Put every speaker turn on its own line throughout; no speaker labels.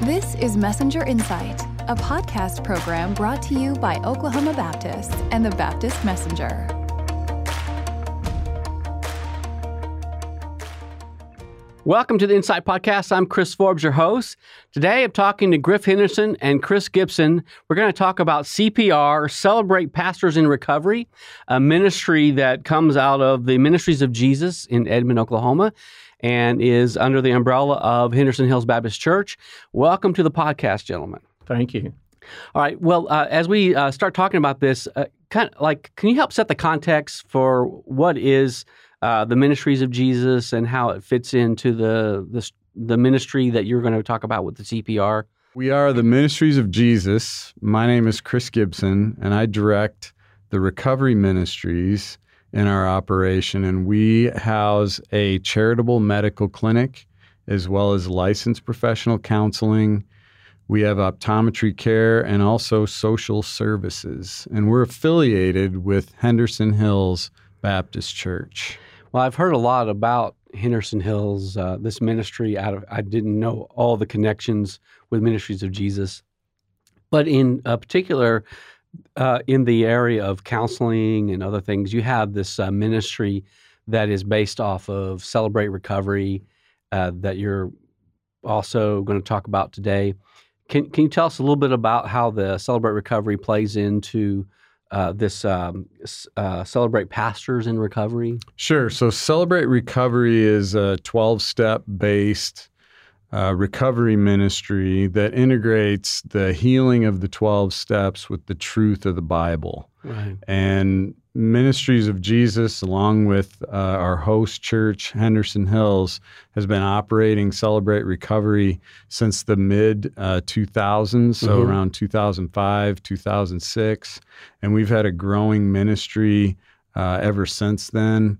This is Messenger Insight, a podcast program brought to you by Oklahoma Baptist and the Baptist Messenger.
Welcome to the Insight Podcast. I'm Chris Forbes, your host. Today I'm talking to Griff Henderson and Chris Gibson. We're going to talk about CPR, Celebrate Pastors in Recovery, a ministry that comes out of the Ministries of Jesus in Edmond, Oklahoma, and is under the umbrella of Henderson Hills Baptist Church. Welcome to the podcast, gentlemen.
Thank you.
All right. Well, uh, as we uh, start talking about this, uh, kind of like, can you help set the context for what is uh, the ministries of Jesus and how it fits into the, the the ministry that you're going to talk about with the CPR?
We are the Ministries of Jesus. My name is Chris Gibson, and I direct the recovery ministries in our operation. And we house a charitable medical clinic as well as licensed professional counseling. We have optometry care and also social services. And we're affiliated with Henderson Hills Baptist Church.
Well, I've heard a lot about Henderson Hills, uh, this ministry. Out of I didn't know all the connections with Ministries of Jesus, but in uh, particular, uh, in the area of counseling and other things, you have this uh, ministry that is based off of Celebrate Recovery uh, that you're also going to talk about today. Can Can you tell us a little bit about how the Celebrate Recovery plays into uh, this um, uh, Celebrate Pastors in Recovery?
Sure. So, Celebrate Recovery is a 12 step based uh, recovery ministry that integrates the healing of the 12 steps with the truth of the Bible.
Right.
And Ministries of Jesus, along with uh, our host church, Henderson Hills, has been operating Celebrate Recovery since the mid uh, 2000s, so
Mhm.
around 2005, 2006. And we've had a growing ministry uh, ever since then.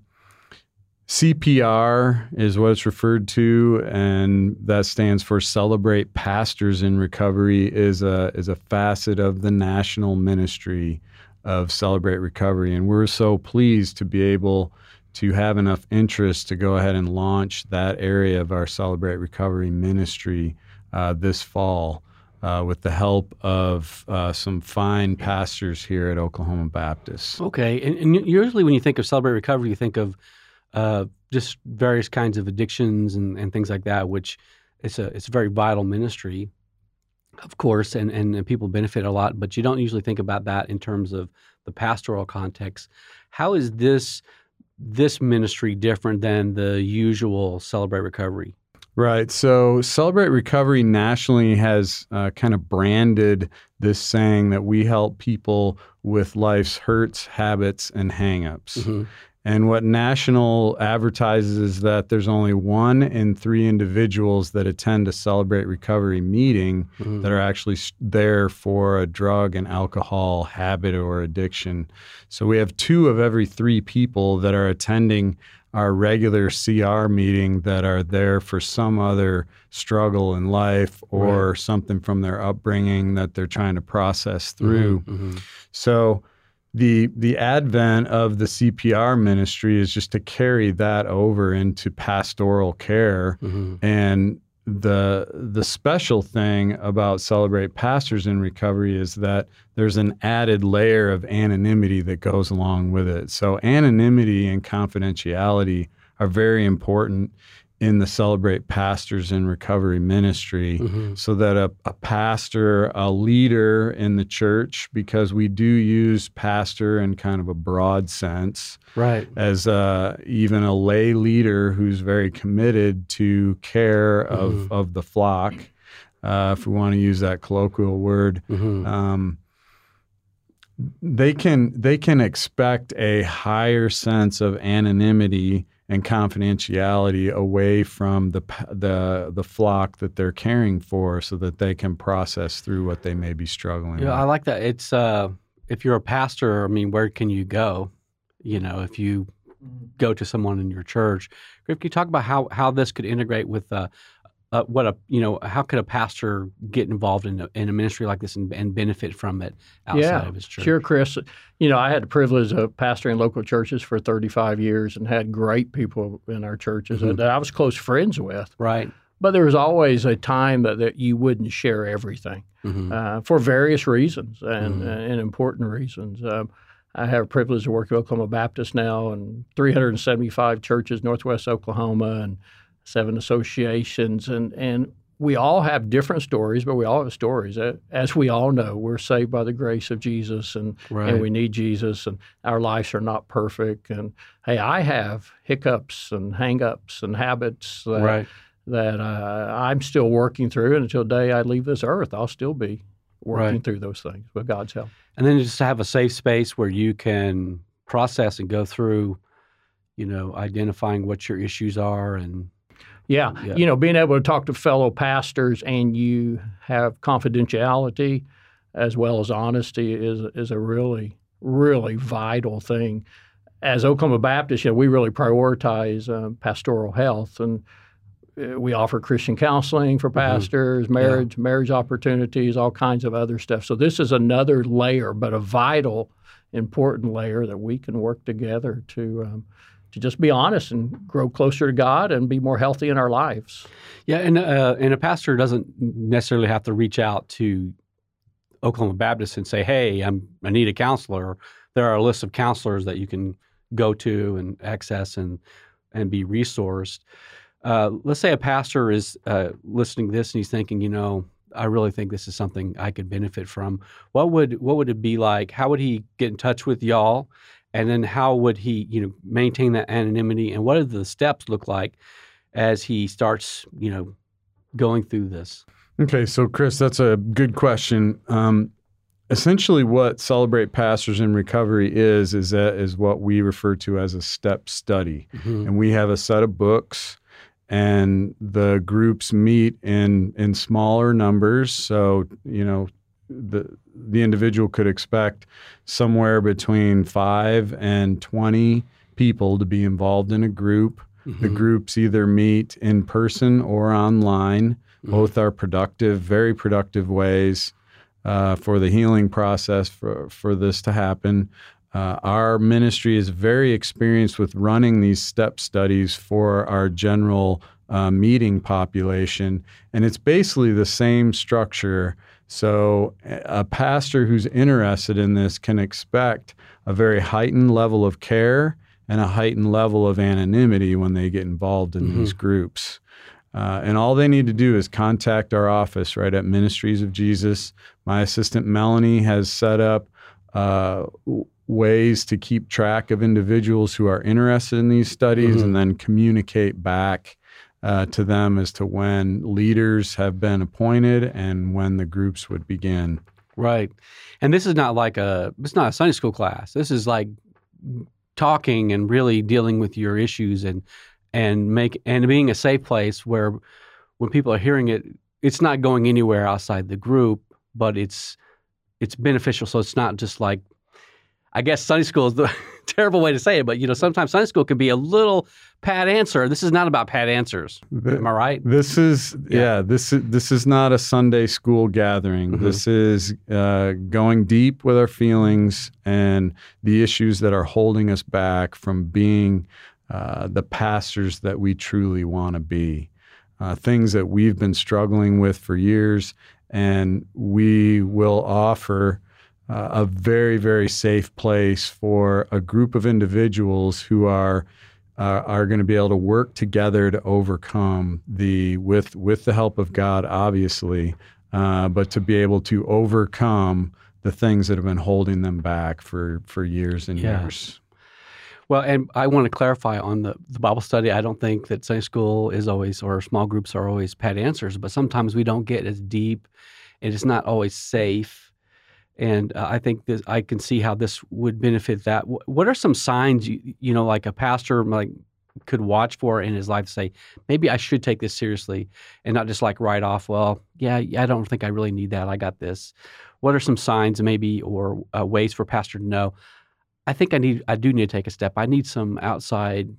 CPR is what it's referred to, and that stands for Celebrate Pastors in Recovery. is a is a facet of the national ministry of Celebrate Recovery, and we're so pleased to be able to have enough interest to go ahead and launch that area of our Celebrate Recovery ministry uh, this fall. Uh, with the help of uh, some fine pastors here at Oklahoma Baptist.
Okay, and, and usually when you think of Celebrate Recovery, you think of uh, just various kinds of addictions and, and things like that, which it's a it's a very vital ministry, of course, and, and and people benefit a lot. But you don't usually think about that in terms of the pastoral context. How is this this ministry different than the usual Celebrate Recovery?
Right. So Celebrate Recovery nationally has uh, kind of branded this saying that we help people with life's hurts, habits, and hangups.
Mhm.
And what National advertises is that there's only one in three individuals that attend a Celebrate Recovery meeting
Mhm.
that are actually there for a drug and alcohol habit or addiction. So we have two of every three people that are attending our regular CR meeting that are there for some other struggle in life or something from their upbringing that they're trying to process through.
Mhm.
So the the advent of the CPR ministry is just to carry that over into pastoral care
Mhm.
and the the special thing about celebrate pastors in recovery is that there's an added layer of anonymity that goes along with it. So anonymity and confidentiality are very important in the celebrate pastors in recovery ministry
Mhm.
so that a, a pastor, a leader in the church, because we do use pastor in kind of a broad sense,
Right.
as uh, even a lay leader who's very committed to care of,
Mhm.
of the flock, uh, if we want to use that colloquial word.
Mhm.
Um, they can they can expect a higher sense of anonymity and confidentiality away from the the the flock that they're caring for, so that they can process through what they may be struggling
Yeah, I like that. It's uh, if you're a pastor, I mean, where can you go? You know, if you go to someone in your church, Griff, can you talk about how how this could integrate with uh, uh, what a you know how could a pastor get involved in a, in a ministry like this and, and benefit from it outside
yeah,
of his church?
Sure, Chris. You know, I had the privilege of pastoring local churches for 35 years and had great people in our churches
Mhm.
that I was close friends with.
Right.
but there was always a time that, that you wouldn't share everything
Mhm.
uh, for various reasons and,
Mhm.
and important reasons. Um, I have a privilege to work at Oklahoma Baptist now and 375 churches, Northwest Oklahoma, and seven associations. And, and we all have different stories, but we all have stories. As we all know, we're saved by the grace of Jesus and,
Right.
and we need Jesus, and our lives are not perfect. And hey, I have hiccups and hang-ups and habits that,
right.
that uh, I'm still working through. And until the day I leave this earth, I'll still be working
Right.
through those things with God's help.
And then just to have a safe space where you can process and go through, you know, identifying what your issues are and
Yeah.
Yeah.
You know, being able to talk to fellow pastors and you have confidentiality as well as honesty is is a really, really vital thing. As Oklahoma Baptist, you know, we really prioritize um, pastoral health and uh, we offer Christian counseling for pastors, marriage, marriage opportunities, all kinds of other stuff. So this is another layer, but a vital, important layer that we can work together to um, to just be honest and grow closer to God and be more healthy in our lives.
Yeah, and uh, and a pastor doesn't necessarily have to reach out to Oklahoma Baptist and say, "Hey, I'm I need a counselor." There are a list of counselors that you can go to and access and and be resourced. Uh, let's say a pastor is uh, listening to this and he's thinking, you know, I really think this is something I could benefit from. What would what would it be like? How would he get in touch with y'all? And then how would he, you know, maintain that anonymity? And what do the steps look like as he starts, you know, going through this?
Okay, so Chris, that's a good question. Um, essentially, what Celebrate Pastors in Recovery is is that is what we refer to as a step study,
Mhm.
and we have a set of books, and the groups meet in in smaller numbers. So you know, the the individual could expect somewhere between five and twenty people to be involved in a group. The
Mhm.
groups either meet in person or online.
Mhm.
Both are productive, very productive ways uh, for the healing process for, for this to happen. Uh, our ministry is very experienced with running these step studies for our general uh, meeting population, and it's basically the same structure. So, a pastor who's interested in this can expect a very heightened level of care and a heightened level of anonymity when they get involved in these groups. Uh, and all they need to do is contact our office right at Ministries of Jesus. My assistant Melanie has set up uh, ways to keep track of individuals who are interested in these studies
Mhm.
and then communicate back uh, to them as to when leaders have been appointed and when the groups would begin.
Right. And this is not like a it's not a Sunday school class. This is like talking and really dealing with your issues and and make and being a safe place where when people are hearing it, it's not going anywhere outside the group, but it's it's beneficial. So it's not just like I guess Sunday school is the terrible way to say it, but you know, sometimes Sunday school can be a little pat answer. This is not about pat answers.
The-
Am I right?
This is
Yeah.
yeah. This is this is not a Sunday school gathering.
Mhm.
This is uh, going deep with our feelings and the issues that are holding us back from being uh, the pastors that we truly want to be. Uh, things that we've been struggling with for years, and we will offer. Uh, a very, very safe place for a group of individuals who are uh, are going to be able to work together to overcome the with with the help of God, obviously, uh, but to be able to overcome the things that have been holding them back for for years and
Yeah.
years.
Well, and I want to clarify on the, the Bible study. I don't think that Sunday school is always, or small groups are always pat answers, but sometimes we don't get as deep and it's not always safe. And uh, I think this, I can see how this would benefit that. Wh- What are some signs, you, you know, like a pastor like could watch for in his life to say, maybe I should take this seriously and not just like write off, well, yeah, I don't think I really need that. I got this. What are some signs maybe or uh, ways for pastor to know I think I need I do need to take a step. I need some outside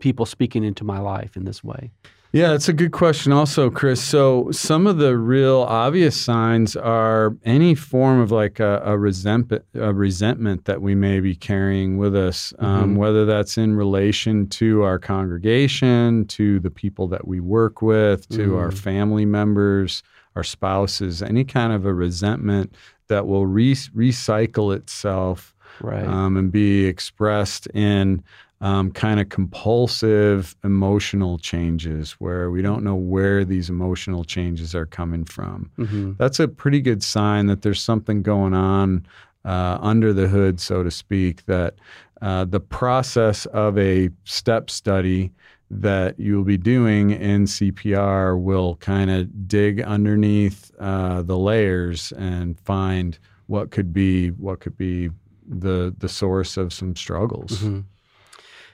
people speaking into my life in this way.
Yeah, it's a good question, also, Chris. So, some of the real obvious signs are any form of like a, a resentment, a resentment that we may be carrying with us, um,
Mhm.
whether that's in relation to our congregation, to the people that we work with, to our
Mhm.
family members, our spouses, any kind of a resentment that will re- recycle itself
Right.
um, and be expressed in um, kind of compulsive emotional changes where we don't know where these emotional changes are coming from.
hmm
That's a pretty good sign that there's something going on uh, under the hood, so to speak, that uh, the process of a step study that you'll be doing in CPR will kind of dig underneath uh, the layers and find what could be what could be the the source of some struggles.
hmm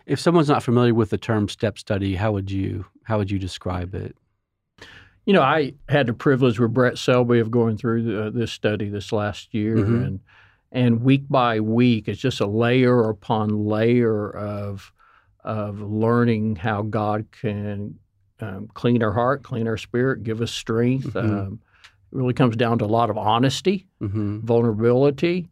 If someone's not familiar with the term step study, how would you how would you describe it?
You know, I had the privilege with Brett Selby of going through the, this study this last year,
Mhm.
and and week by week, it's just a layer upon layer of of learning how God can um, clean our heart, clean our spirit, give us strength.
Mhm.
Um, it really comes down to a lot of honesty,
hmm
vulnerability.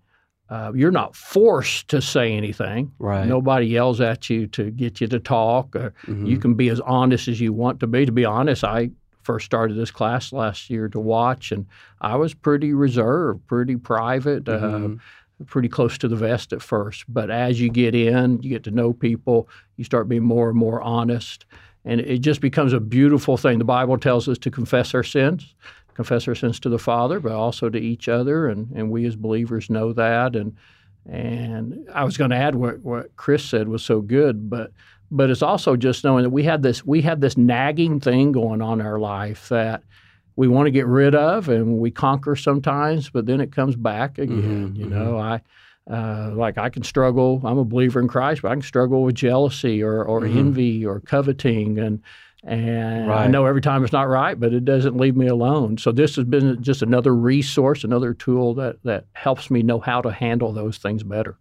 Uh, you're not forced to say anything.
Right.
Nobody yells at you to get you to talk. Or
Mhm.
You can be as honest as you want to be. To be honest, I first started this class last year to watch, and I was pretty reserved, pretty private,
Mhm.
uh, pretty close to the vest at first. But as you get in, you get to know people, you start being more and more honest, and it just becomes a beautiful thing. The Bible tells us to confess our sins, confess our sins to the Father, but also to each other, and, and we as believers know that. And and I was going to add what, what Chris said was so good, but but it's also just knowing that we had this we had this nagging thing going on in our life that we want to get rid of and we conquer sometimes, but then it comes back again.
Mhm,
you
mhm.
know, I uh, like I can struggle. I'm a believer in Christ, but I can struggle with jealousy or, or
Mhm.
envy or coveting, and and I know every time it's not right, but it doesn't leave me alone. So this has been just another resource, another tool that that helps me know how to handle those things better.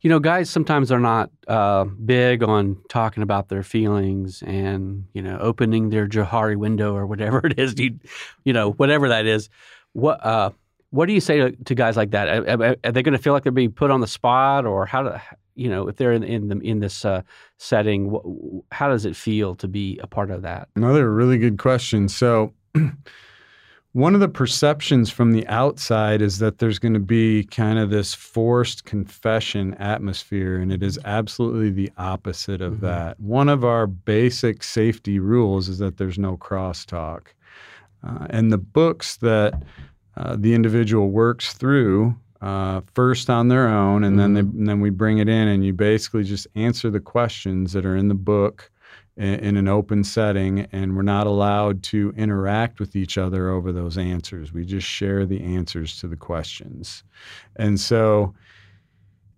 You know, guys sometimes are not uh, big on talking about their feelings and you know opening their Johari window or whatever it is. You, you know, whatever that is. What uh, what do you say to, to guys like that? Are, are- they going to feel like they're being put on the spot, or how do you know if they're in in the, in this uh, setting? wh- How does it feel to be a part of that?
Another really good question. So, one of the perceptions from the outside is that there's going to be kind of this forced confession atmosphere, and it is absolutely the opposite of
Mhm.
that. One of our basic safety rules is that there's no crosstalk. Uh, and the books that uh, the individual works through uh, first on their own, and then they, and then we bring it in, and you basically just answer the questions that are in the book in, in an open setting, and we're not allowed to interact with each other over those answers. We just share the answers to the questions, and so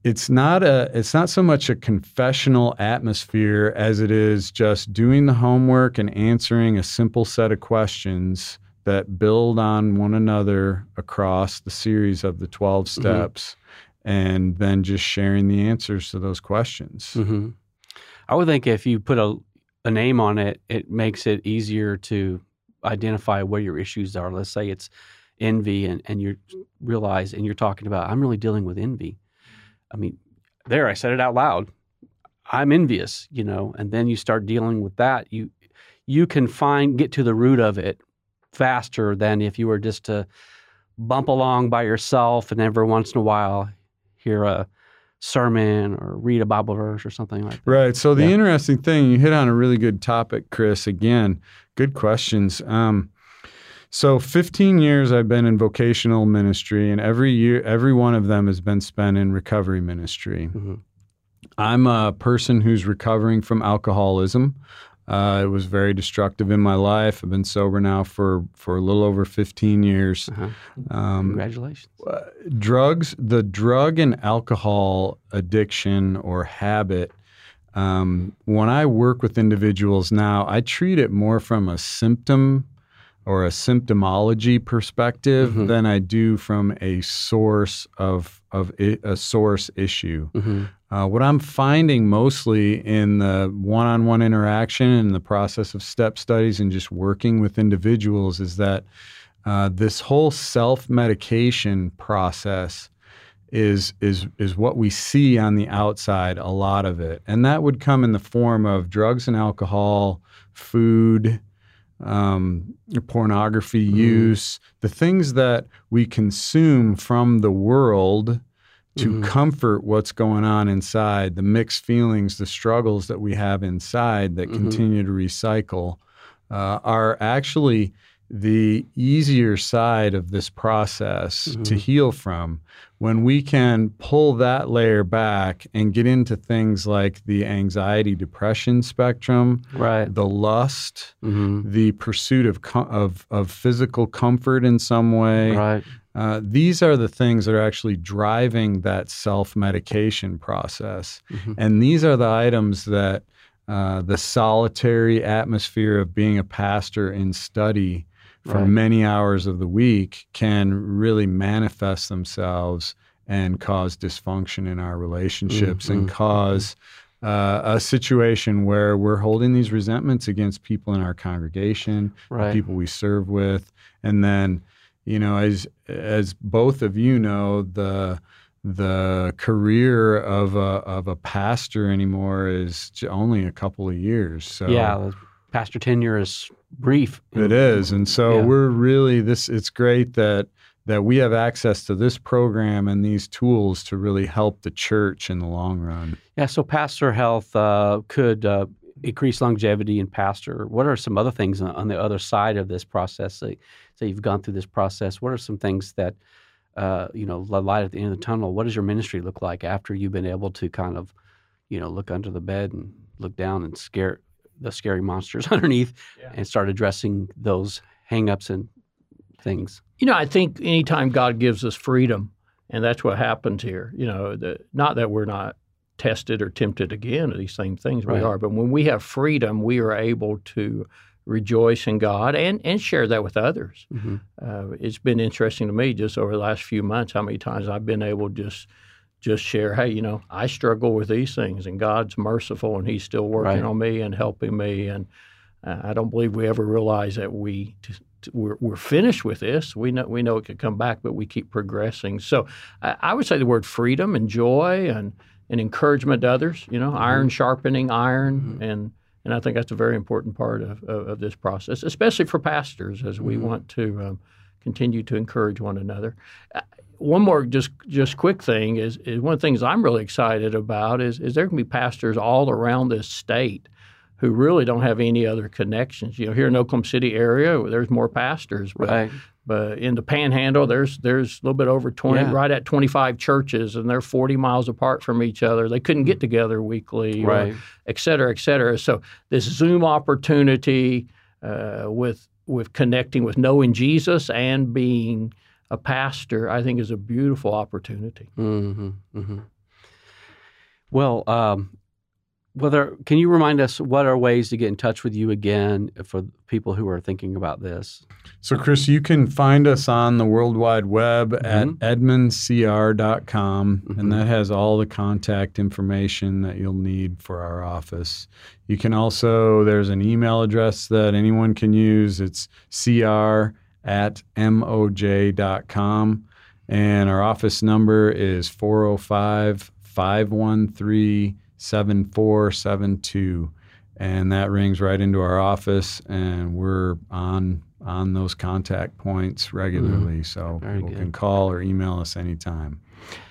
it's not a it's not so much a confessional atmosphere as it is just doing the homework and answering a simple set of questions that build on one another across the series of the 12 steps and then just sharing the answers to those questions.
hmm I would think if you put a a name on it, it makes it easier to identify where your issues are. Let's say it's envy, and and you realize, and you're talking about, I'm really dealing with envy. I mean, there, I said it out loud. I'm envious, you know, and then you start dealing with that. You you can find get to the root of it faster than if you were just to bump along by yourself and every once in a while hear a sermon or read a Bible verse or something like that.
Right. So the
Yeah.
interesting thing, you hit on a really good topic, Chris. Again, good questions. Um, so 15 years I've been in vocational ministry, and every year, every one of them has been spent in recovery ministry.
Mhm.
I'm a person who's recovering from alcoholism. Uh, it was very destructive in my life. I've been sober now for for a little over 15 years.
Uh-huh.
Um,
Congratulations.
uh, drugs, the drug and alcohol addiction or habit, um, when I work with individuals now, I treat it more from a symptom or a symptomology perspective
Mhm.
than I do from a source of of i- a source issue.
hmm
Uh, what I'm finding mostly in the one on one interaction and the process of step studies and just working with individuals is that uh, this whole self medication process is is is what we see on the outside a lot of it and that would come in the form of drugs and alcohol food um, pornography mm-hmm. use the things that we consume from the world to mm-hmm. comfort what's going on inside the mixed feelings the struggles that we have inside that mm-hmm. continue to recycle uh, are actually the easier side of this process mm-hmm. to heal from when we can pull that layer back and get into things like the anxiety depression spectrum
right
the lust mm-hmm. the pursuit of, of of physical comfort in some way
right
uh, these are the things that are actually driving that self-medication process mm-hmm. and these are the items that uh, the solitary atmosphere of being a pastor in study for right. many hours of the week can really manifest themselves and cause dysfunction in our relationships mm-hmm. and cause uh, a situation where we're holding these resentments against people in our congregation, right. people we serve with, and then, you know, as as both of you know, the the career of a of a pastor anymore is only a couple of years. So
yeah, pastor tenure is brief.
It is, and so yeah. we're really this. It's great that that we have access to this program and these tools to really help the church in the long run.
Yeah. So pastor health uh, could uh, increase longevity in pastor. What are some other things on the other side of this process? Say, say you've gone through this process. What are some things that uh, you know, light at the end of the tunnel. What does your ministry look like after you've been able to kind of, you know, look under the bed and look down and scare the scary monsters underneath yeah. and start addressing those hangups and things.
You know, I think anytime God gives us freedom, and that's what happens here. You know, the, not that we're not tested or tempted again of these same things right. we are, but when we have freedom, we are able to rejoice in God and, and share that with others. Mm-hmm. Uh, it's been interesting to me just over the last few months how many times I've been able to just just share, hey, you know, I struggle with these things, and God's merciful, and He's still working right. on me and helping me. And uh, I don't believe we ever realize that we t- t- we're, we're, finished with this. We know we know it could come back, but we keep progressing. So I, I would say the word freedom and joy and and encouragement to others. You know, mm-hmm. iron sharpening iron, mm-hmm. and and I think that's a very important part of, of, of this process, especially for pastors as we mm-hmm. want to um, continue to encourage one another. Uh, one more just just quick thing is, is one of the things I'm really excited about is, is there can be pastors all around this state who really don't have any other connections. You know, here in Oklahoma City area, there's more pastors,
but, right.
But in the Panhandle, there's there's a little bit over 20, yeah. right at 25 churches, and they're 40 miles apart from each other. They couldn't get together weekly,
right.
or et cetera, et cetera. So this Zoom opportunity uh, with with connecting with knowing Jesus and being a pastor, I think, is a beautiful opportunity.
Mm-hmm, mm-hmm. Well, um, whether can you remind us what are ways to get in touch with you again for people who are thinking about this?
So, Chris, you can find us on the World Wide Web mm-hmm. at edmondcr.com, mm-hmm. and that has all the contact information that you'll need for our office. You can also, there's an email address that anyone can use. It's cr at moj.com. And our office number is 405 513 7472. And that rings right into our office, and we're on on those contact points regularly. Mm-hmm. So Very people good. can call or email us anytime.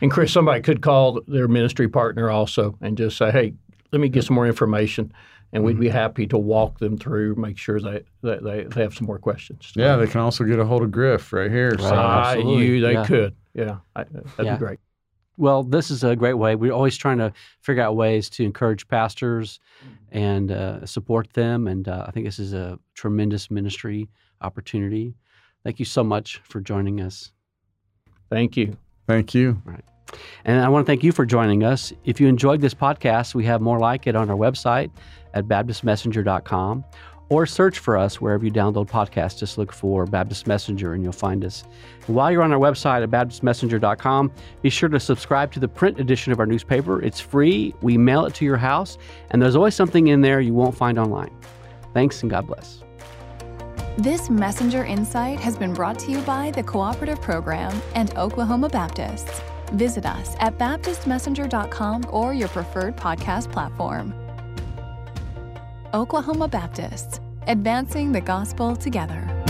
And Chris, somebody could call their ministry partner also and just say, "Hey, let me get some more information." and we'd be mm-hmm. happy to walk them through, make sure that, that they, they have some more questions.
Yeah, they can also get a hold of Griff right here.
Right. So. Uh, you, they yeah. could. Yeah, I, that'd yeah. be great.
Well, this is a great way. We're always trying to figure out ways to encourage pastors mm-hmm. and uh, support them. And uh, I think this is a tremendous ministry opportunity. Thank you so much for joining us.
Thank you.
Thank you.
All right. And I want to thank you for joining us. If you enjoyed this podcast, we have more like it on our website at baptistmessenger.com. or search for us wherever you download podcasts. Just look for Baptist Messenger and you'll find us. And while you're on our website at BaptistMessenger.com, be sure to subscribe to the print edition of our newspaper. It's free, we mail it to your house, and there's always something in there you won't find online. Thanks and God bless.
This Messenger Insight has been brought to you by the Cooperative Program and Oklahoma Baptists. Visit us at BaptistMessenger.com or your preferred podcast platform. Oklahoma Baptists, advancing the gospel together.